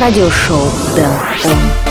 радиошоу «Дэн Он».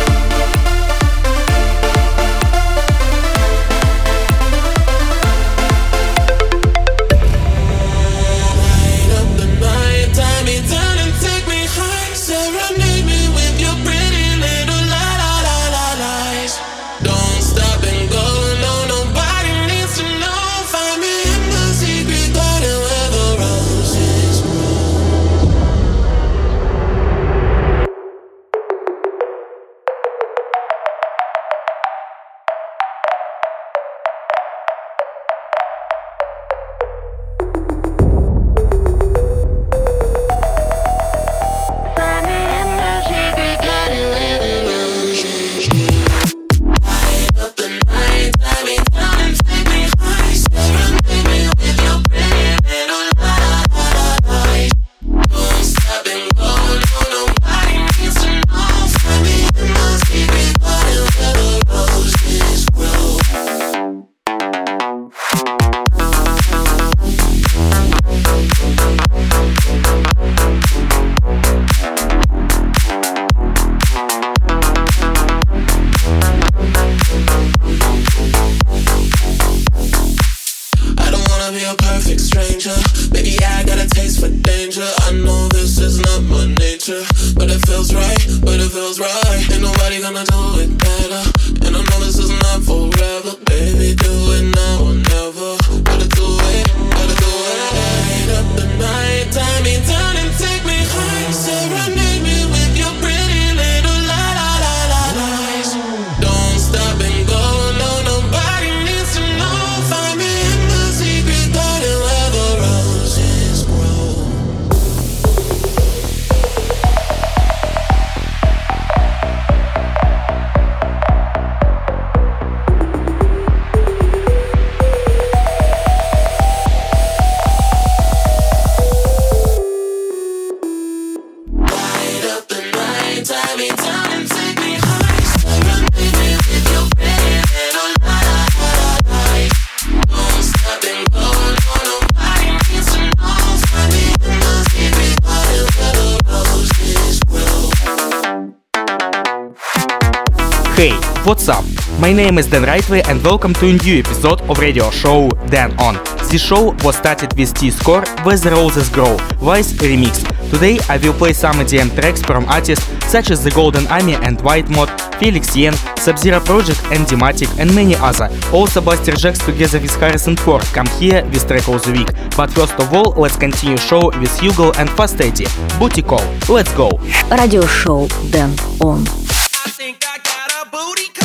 My name is Dan Rightway and welcome to a new episode of radio show Dan On. This show was started with T-Score with Roses Grow, Vice Remix. Today I will play some EDM tracks from artists such as The Golden Army and White Mod, Felix Jaehn, Sub-Zero Project and Dematic and many other. Also Buster Jacks together with Harrison Ford come here with track of the week. But first of all, let's continue show with Hugo and Fast Eddie. Booty Call. Let's go! Radio Show Dan I think I got a booty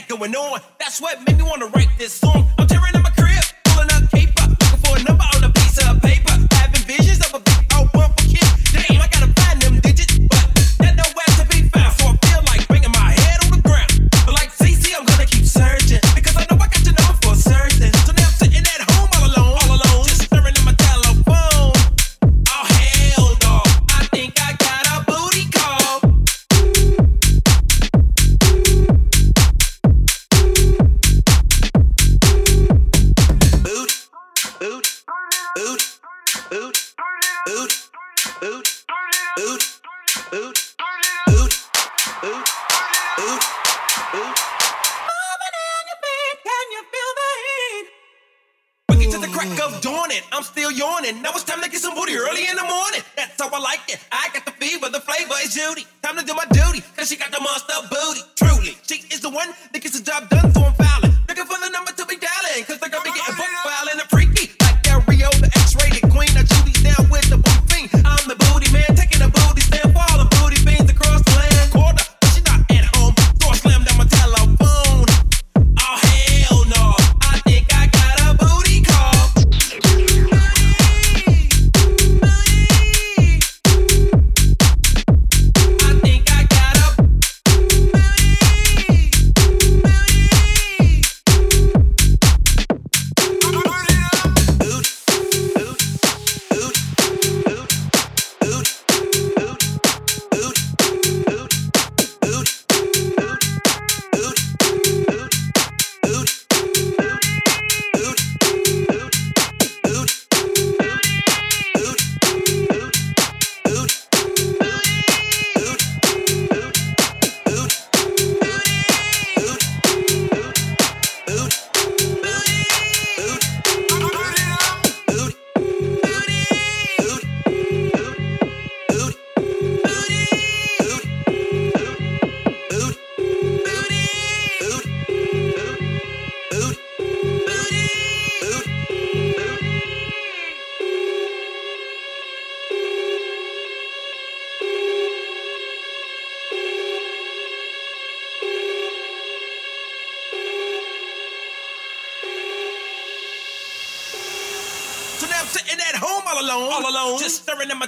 got it going on. That's what made me wanna write this song. I'm tearing up.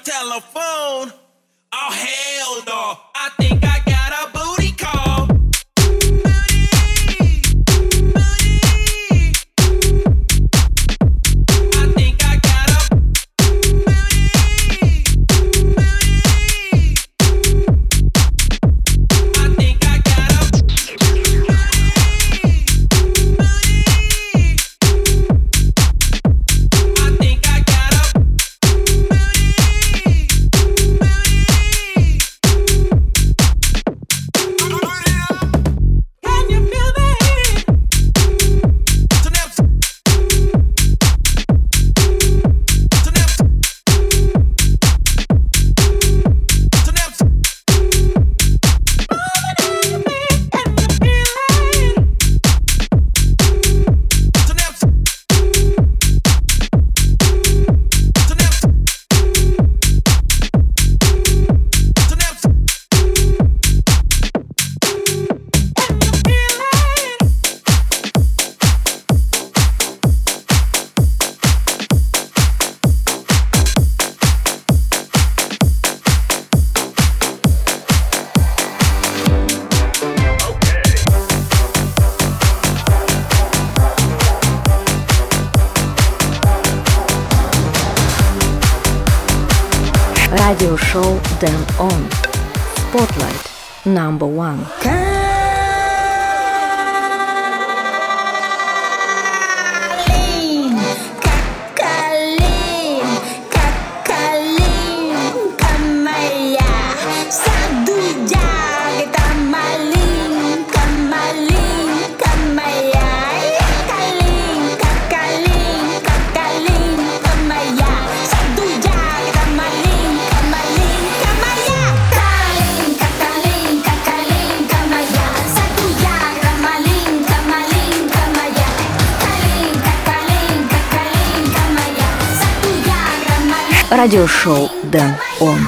telephone. radio show Dan On. Spotlight number one. радиошоу Дэн он».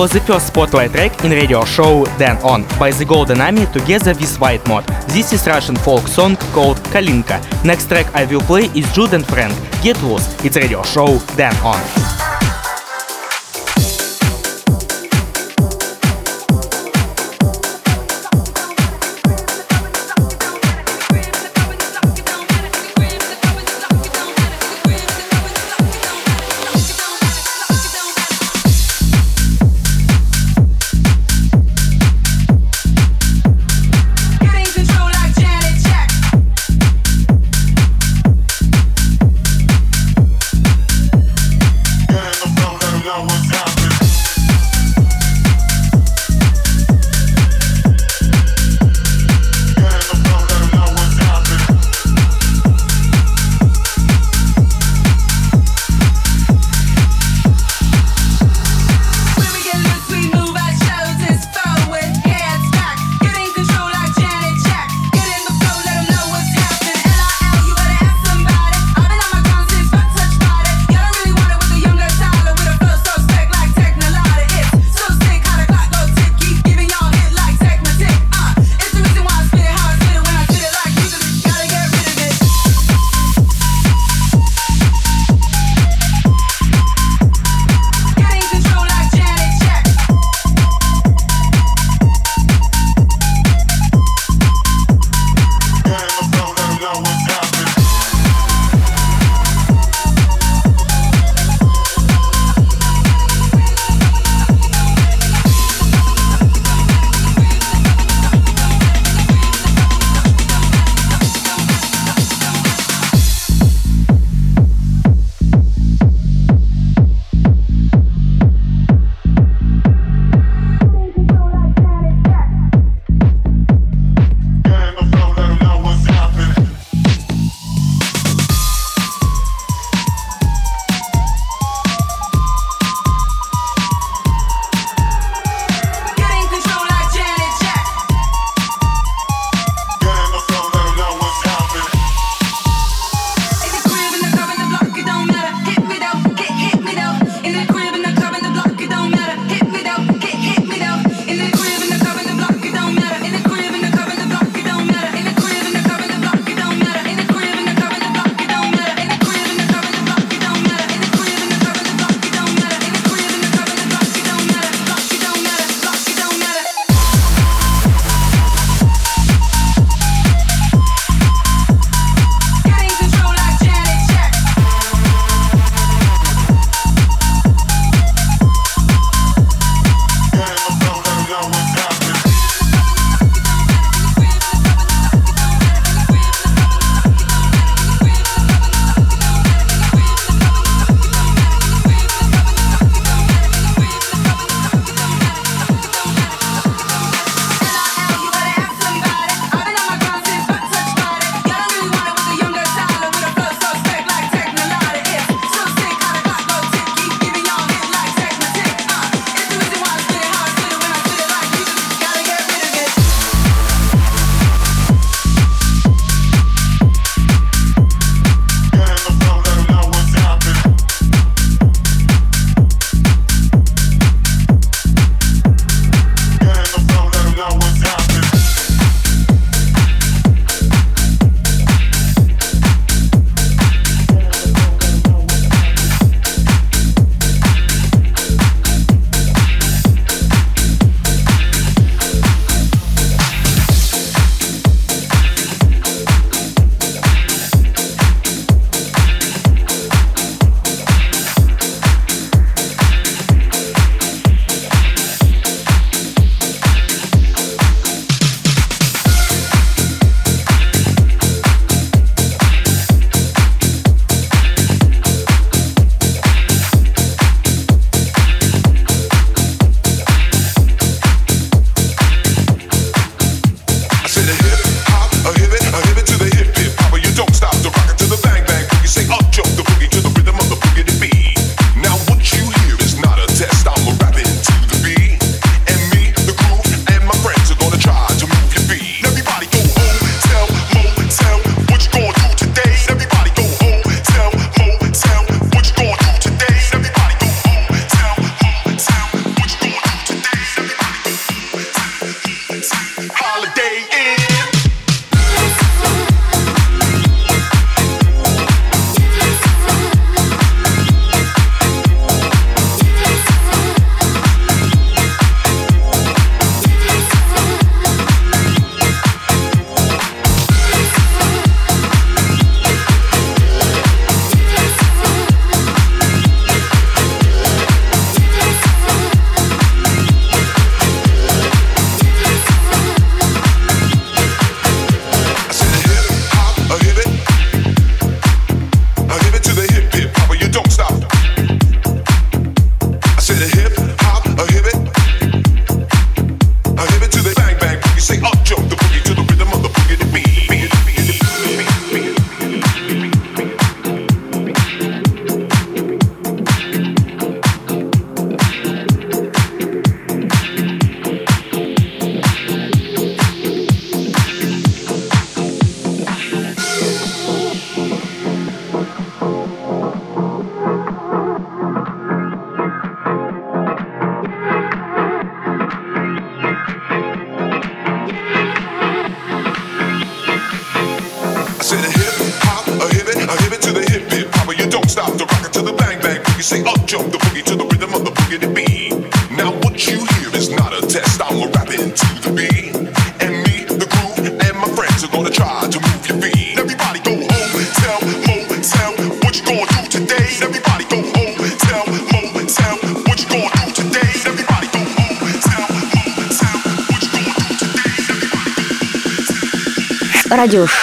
was the first spotlight track in radio show Dan On by the Golden Army together with White Mod. This is Russian folk song called Kalinka. Next track I will play is Jude and Frank. Get loose. It's radio show Dan On.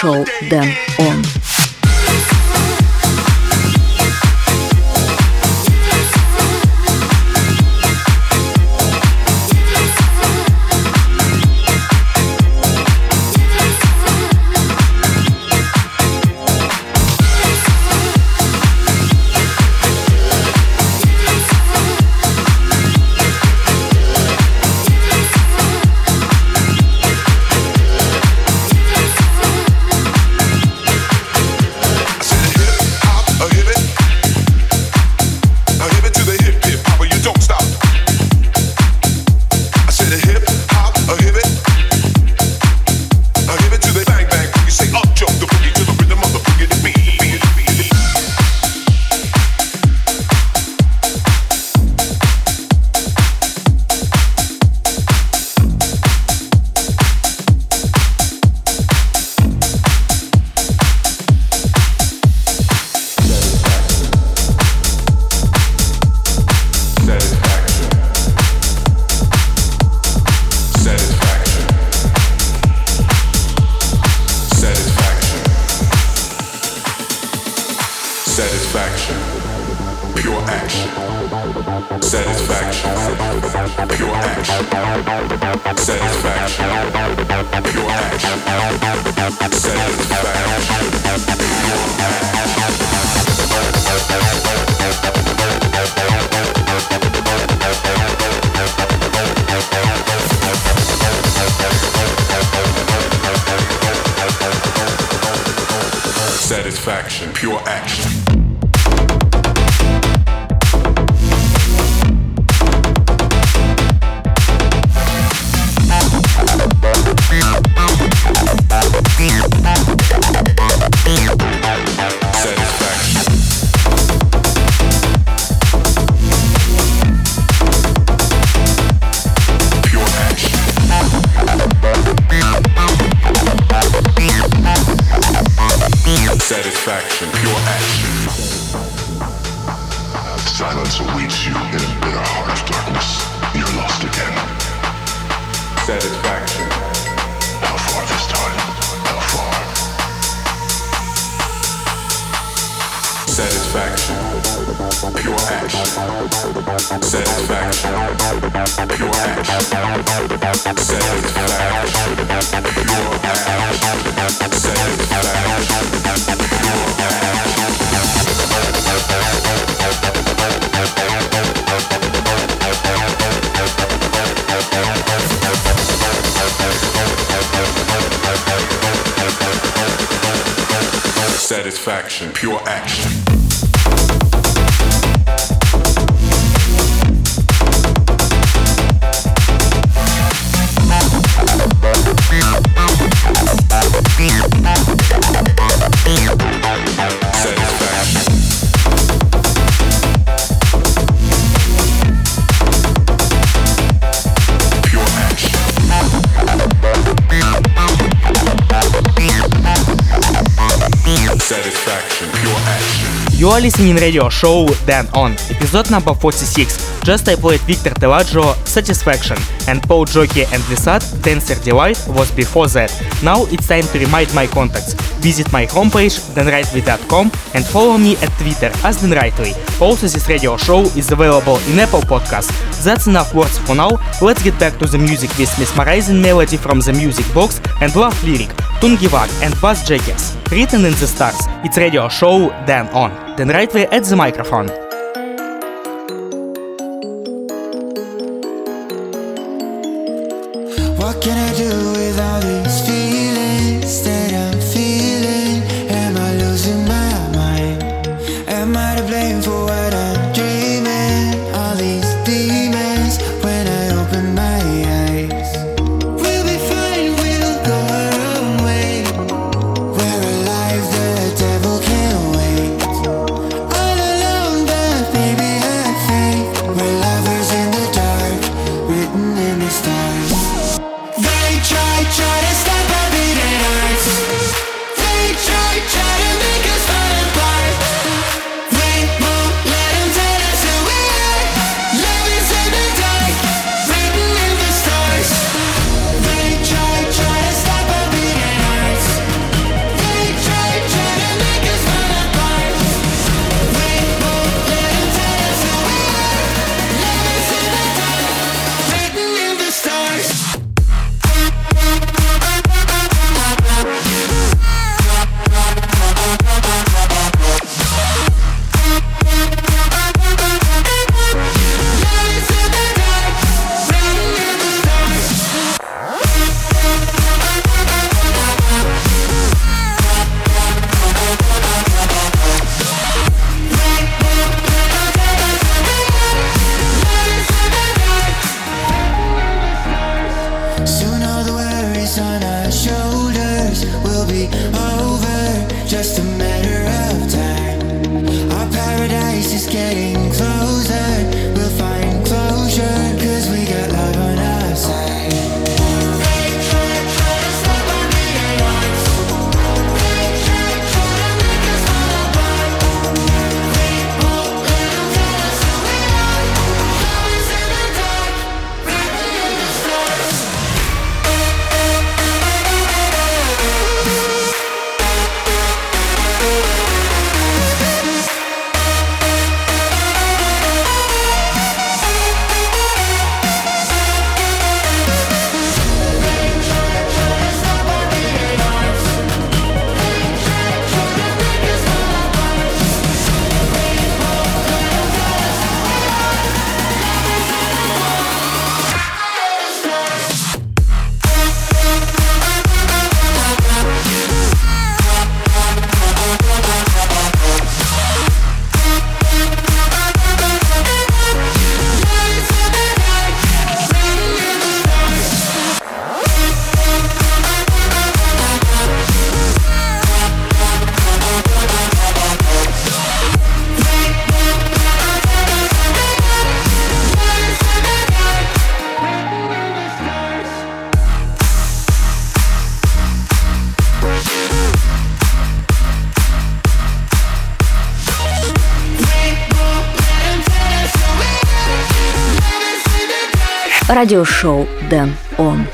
手。are listening radio show Dan On, episode number 46. Just I played Victor Telaggio, Satisfaction, and Paul Jockey and Lisad Dancer Delight was before that. Now it's time to remind my contacts. Visit my homepage, thenrightly.com and follow me at Twitter as thenrightly. Also, this radio show is available in Apple Podcast. That's enough words for now. Let's get back to the music with mesmerizing melody from the music box and love lyric Tungevaag and Buzz Jackass. Written in the stars, it's radio show Dan On. Then right away at the microphone. over, just a matter радиошоу Дэн Он.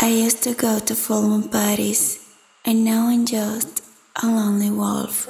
I used to go to full moon parties, and now I'm just a lonely wolf.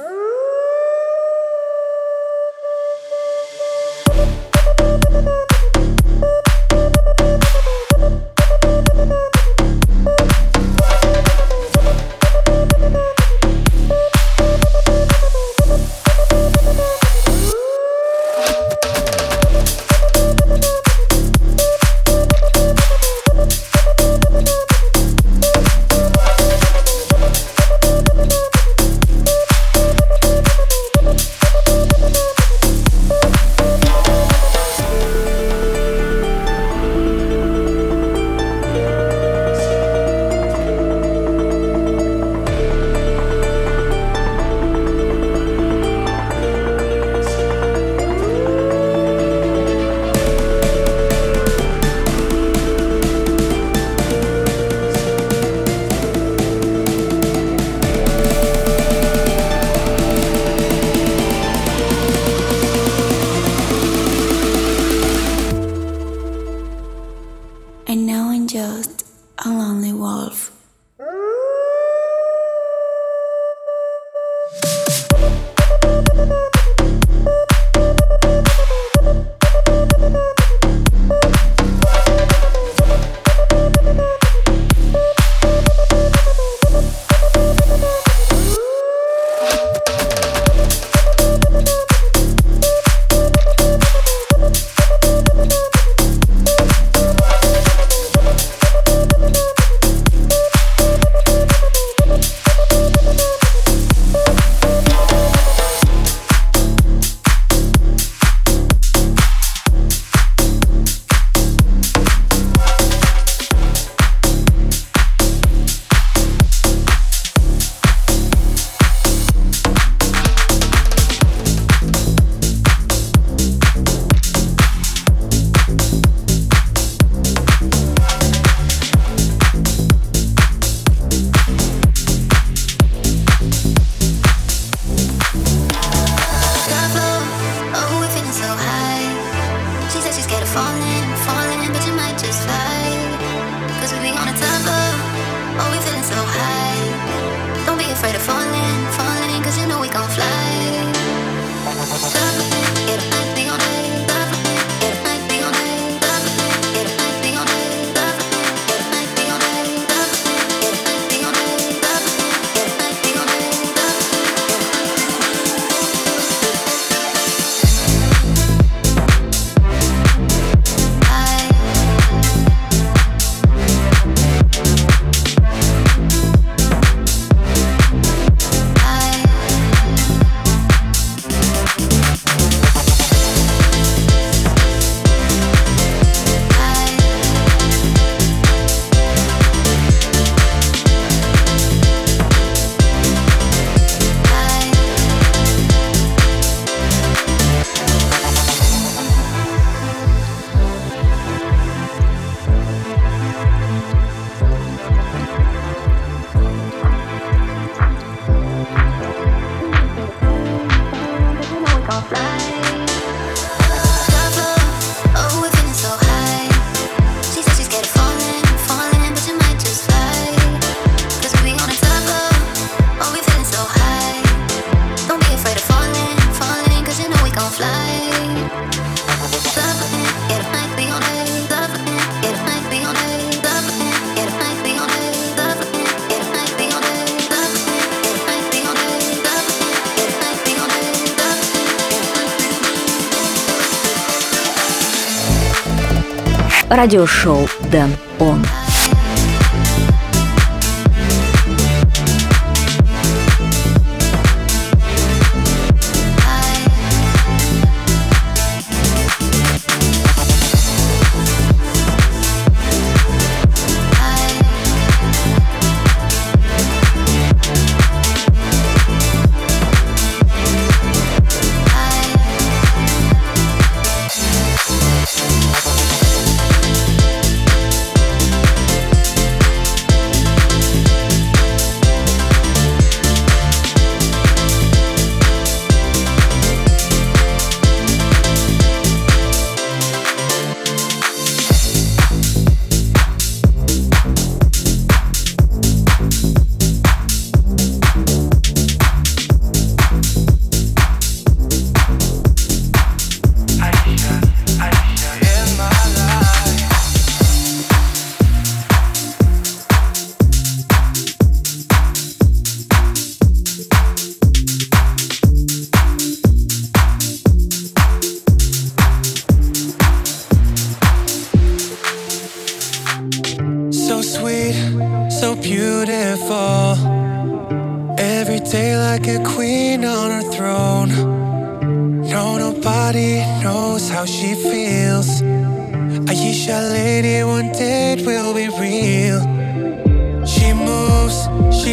радиошоу «Дэн Он».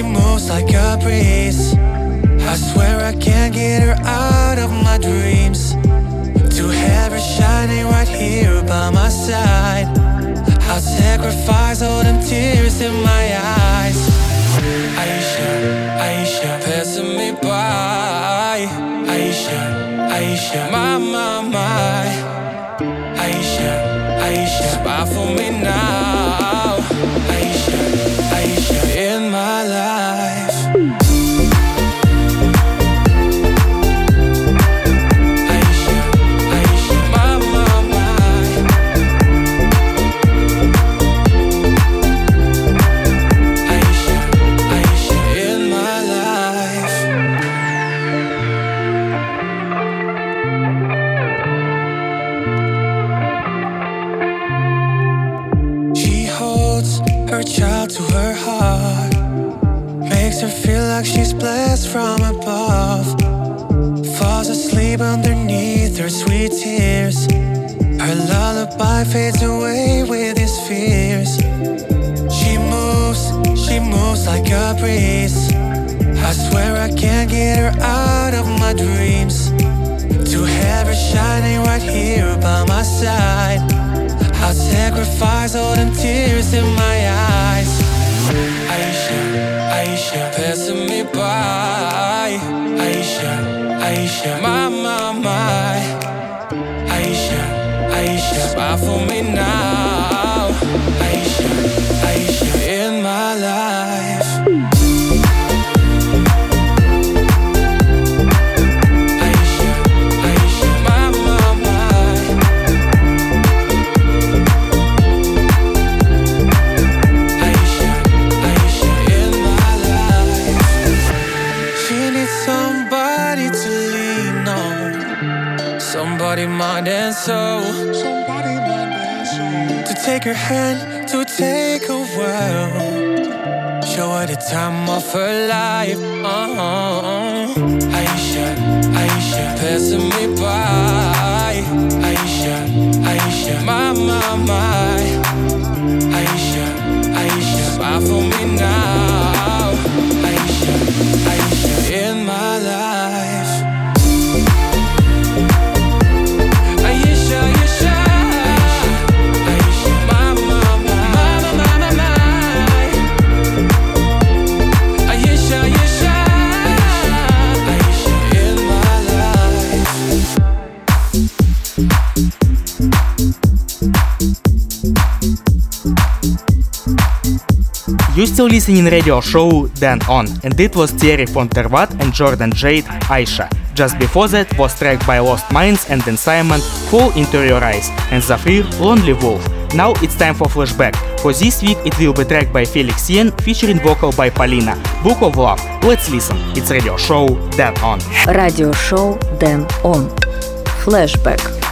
Moves like a breeze. I swear I can't get her out of my dreams. To have her shining right here by my side. I'll sacrifice all them tears in my eyes. Aisha, Aisha, passing me by. Aisha, Aisha, my, my, my. Aisha, Aisha, spy for me now. From above. Falls asleep underneath her sweet tears. Her lullaby fades away with his fears. She moves, she moves like a breeze. I swear I can't get her out of my dreams. To have her shining right here by my side. I'll sacrifice all them tears in my eyes. Aisha, Aisha, passing me by. Aisha, Aisha, my, my, my. Aisha, Aisha, spy for me now. Soul. To take her hand, to take her world. Show her the time of her life. Uh-huh. Aisha, Aisha, passing me by. Aisha, Aisha, my, my, my. Aisha, Aisha, spy for me now. still listening radio show Dan On, and it was Thierry Fontervat and Jordan Jade Aisha. Just before that was track by Lost Minds and then Simon Fall Into Your Eyes and Zafir Lonely Wolf. Now it's time for flashback. For this week it will be track by Felix Jaehn featuring vocal by Polina. Book of Love. Let's listen. It's radio show Dan On. Radio show Dan On. Flashback.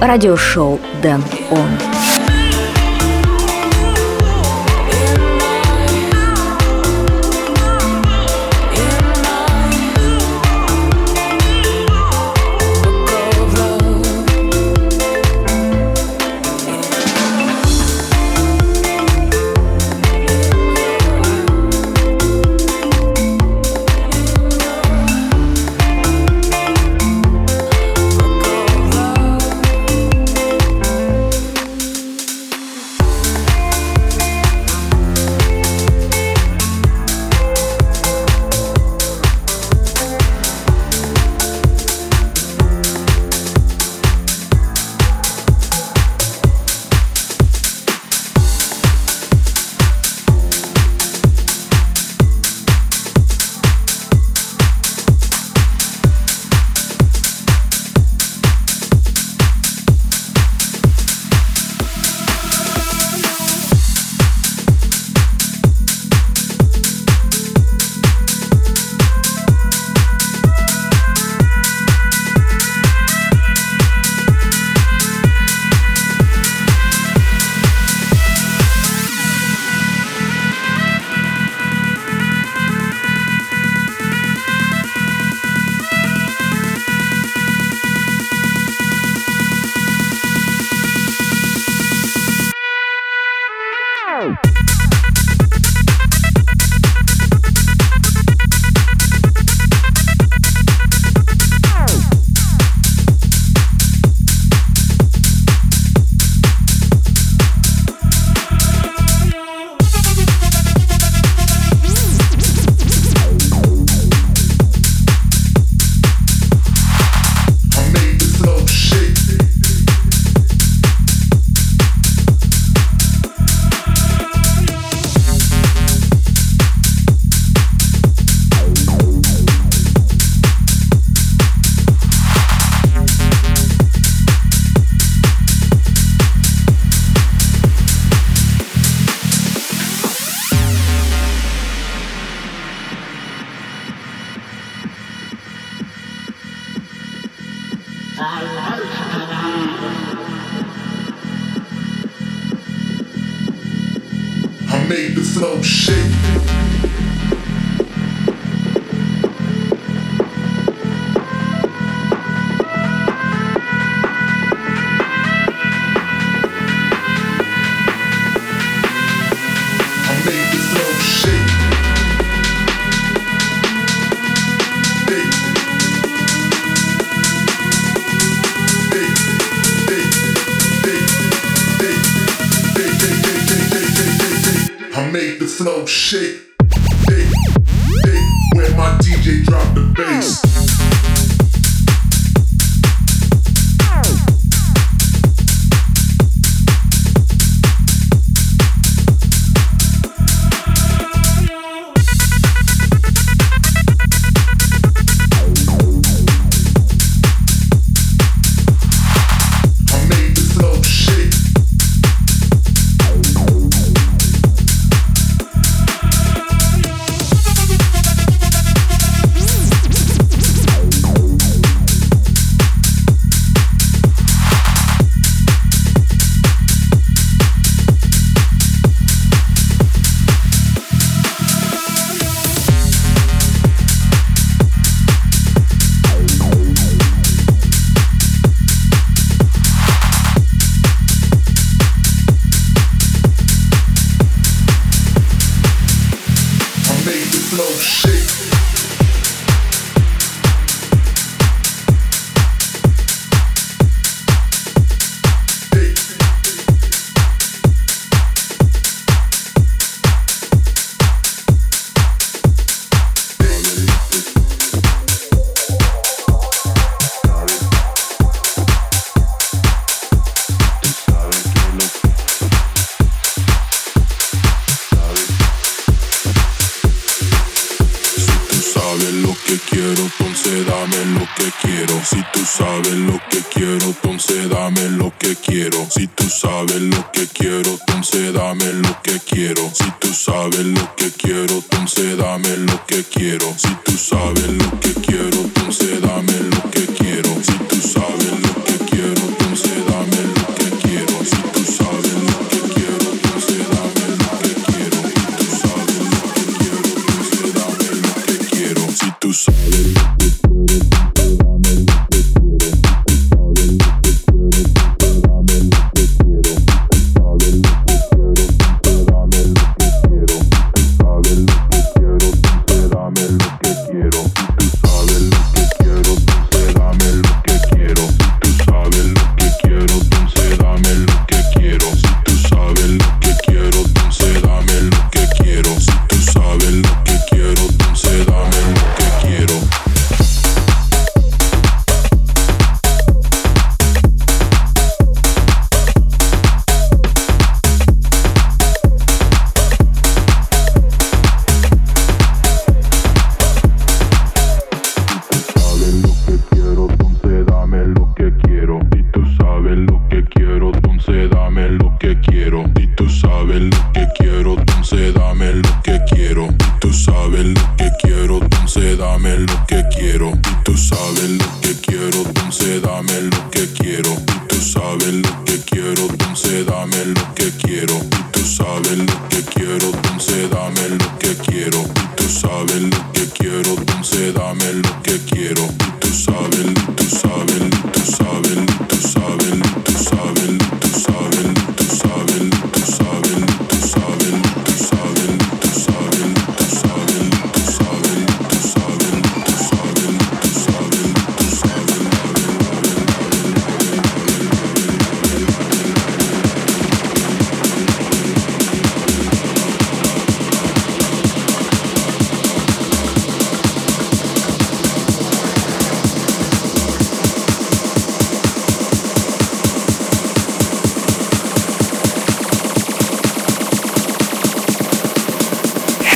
Радиошоу Дэн Он.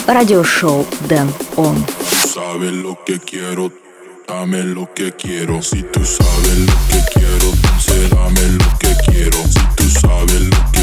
радиошоу Дэн Он. Sabes lo que quiero, dame lo que quiero. Si tú sabes lo que quiero, entonces dame lo que quiero. Si tú sabes lo que quiero.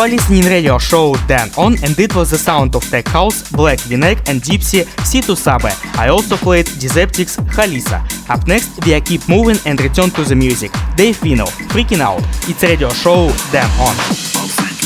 You're listening radio show Dan On and it was the sound of Tech House, Black vinyl, and Gypsy C2 Sabe. I also played Deceptics Halisa. Up next we keep moving and return to the music. Dave Vino, Freaking Out. It's radio show Dan On.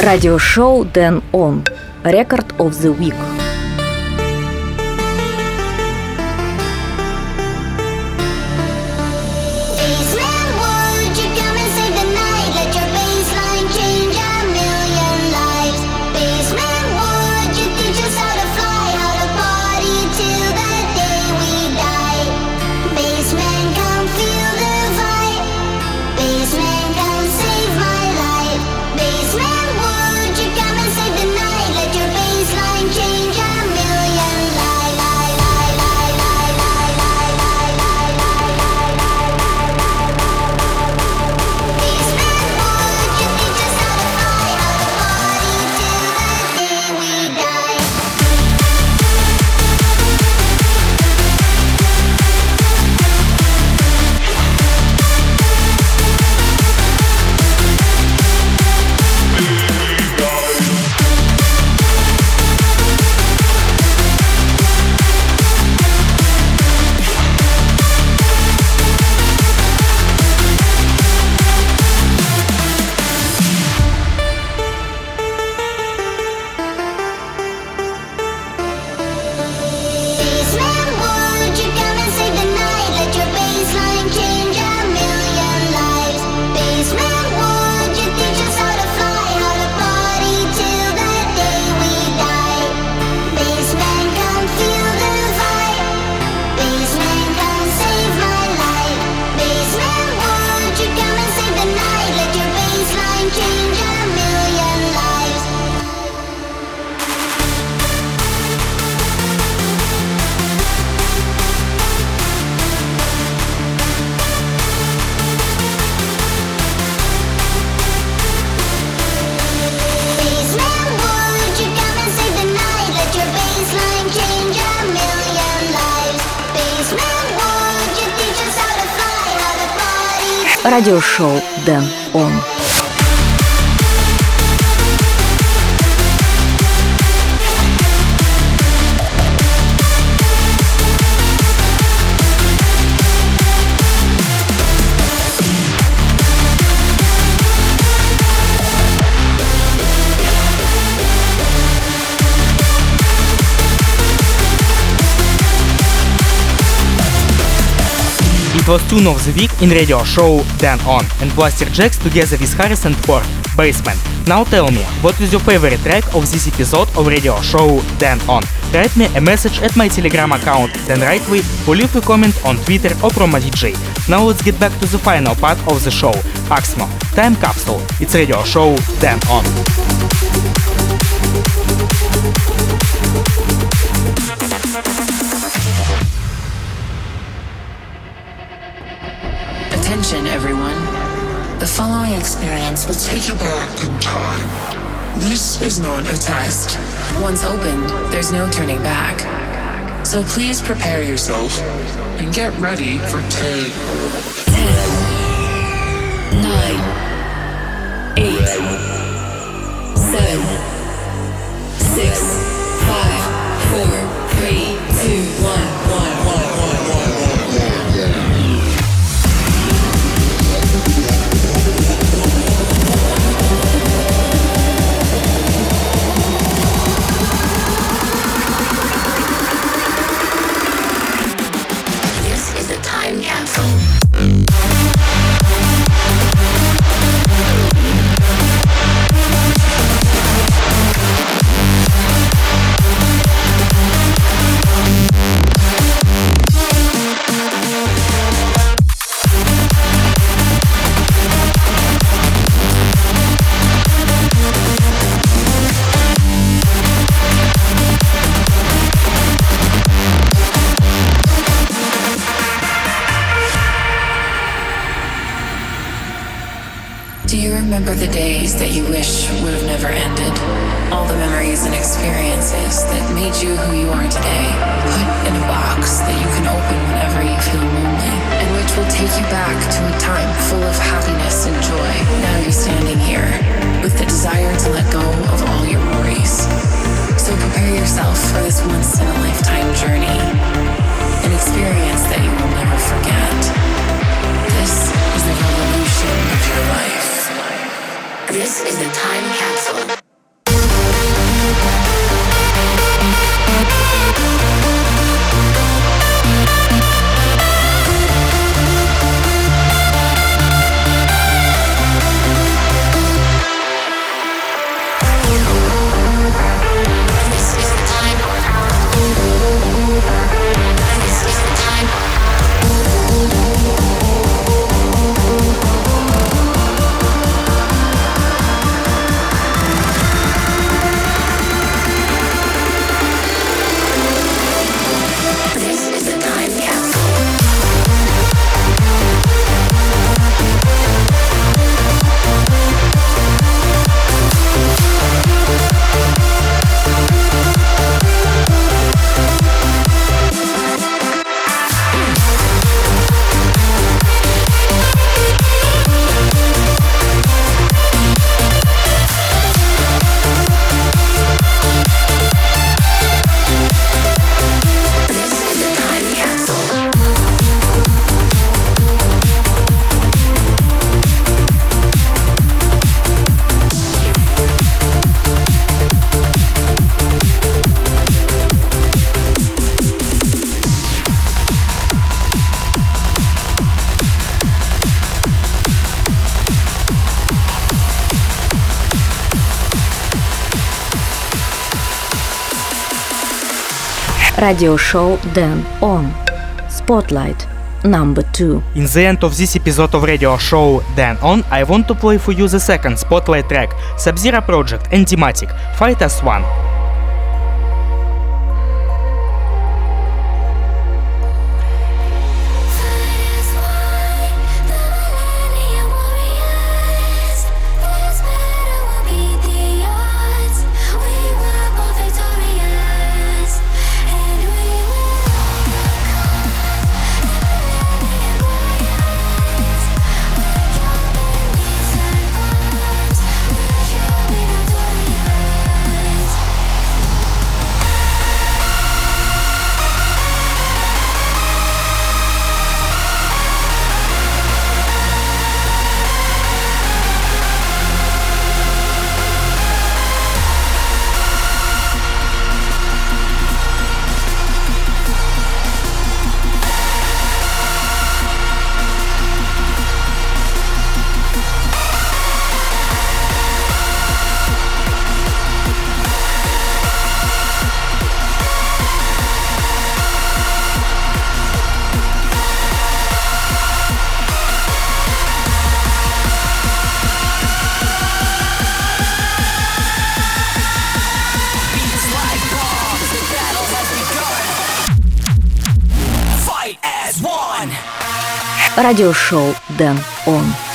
Радиошоу Дэн Он. Record of the Week. Радиошоу Дэн Он. Was tune of the week in radio show Dan On and Blasterjaxx together with Harrison Ford, Basement. Now tell me, what is your favorite track of this episode of radio show Dan On? Write me a message at my telegram account Dan Rightway or leave a comment on Twitter or Promo DJ. Now let's get back to the final part of the show. Axmo, Time Capsule. It's radio show Dan On. following experience will take you back in time. This is not a test. Once opened, there's no turning back. So please prepare yourself and get ready for 10. 10 Radio show Dan On Spotlight number two. In the end of this episode of radio show Dan On, I want to play for you the second spotlight track, Sub-Zero Project and Thematic, Fight Us One. радиошоу «Дэн Он».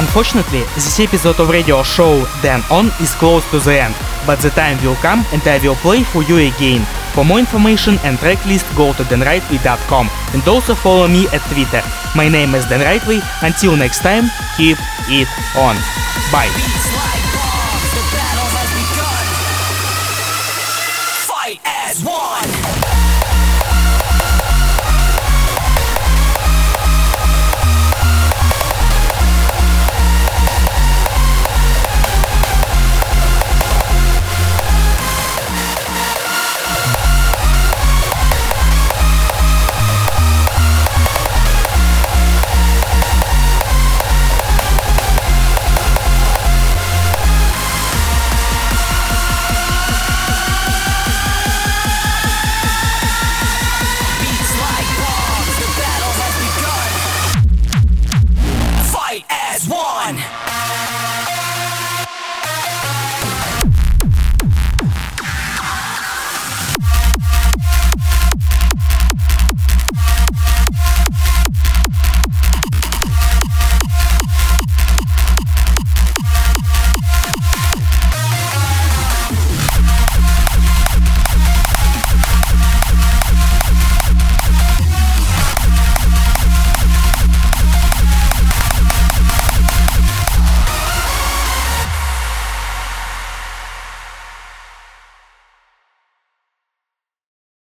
Unfortunately, this episode of radio show Dan On is close to the end, but the time will come and I will play for you again. For more information and tracklist go to danrightway.com and also follow me at Twitter. My name is Dan Rightway. Until next time, keep it on. Bye.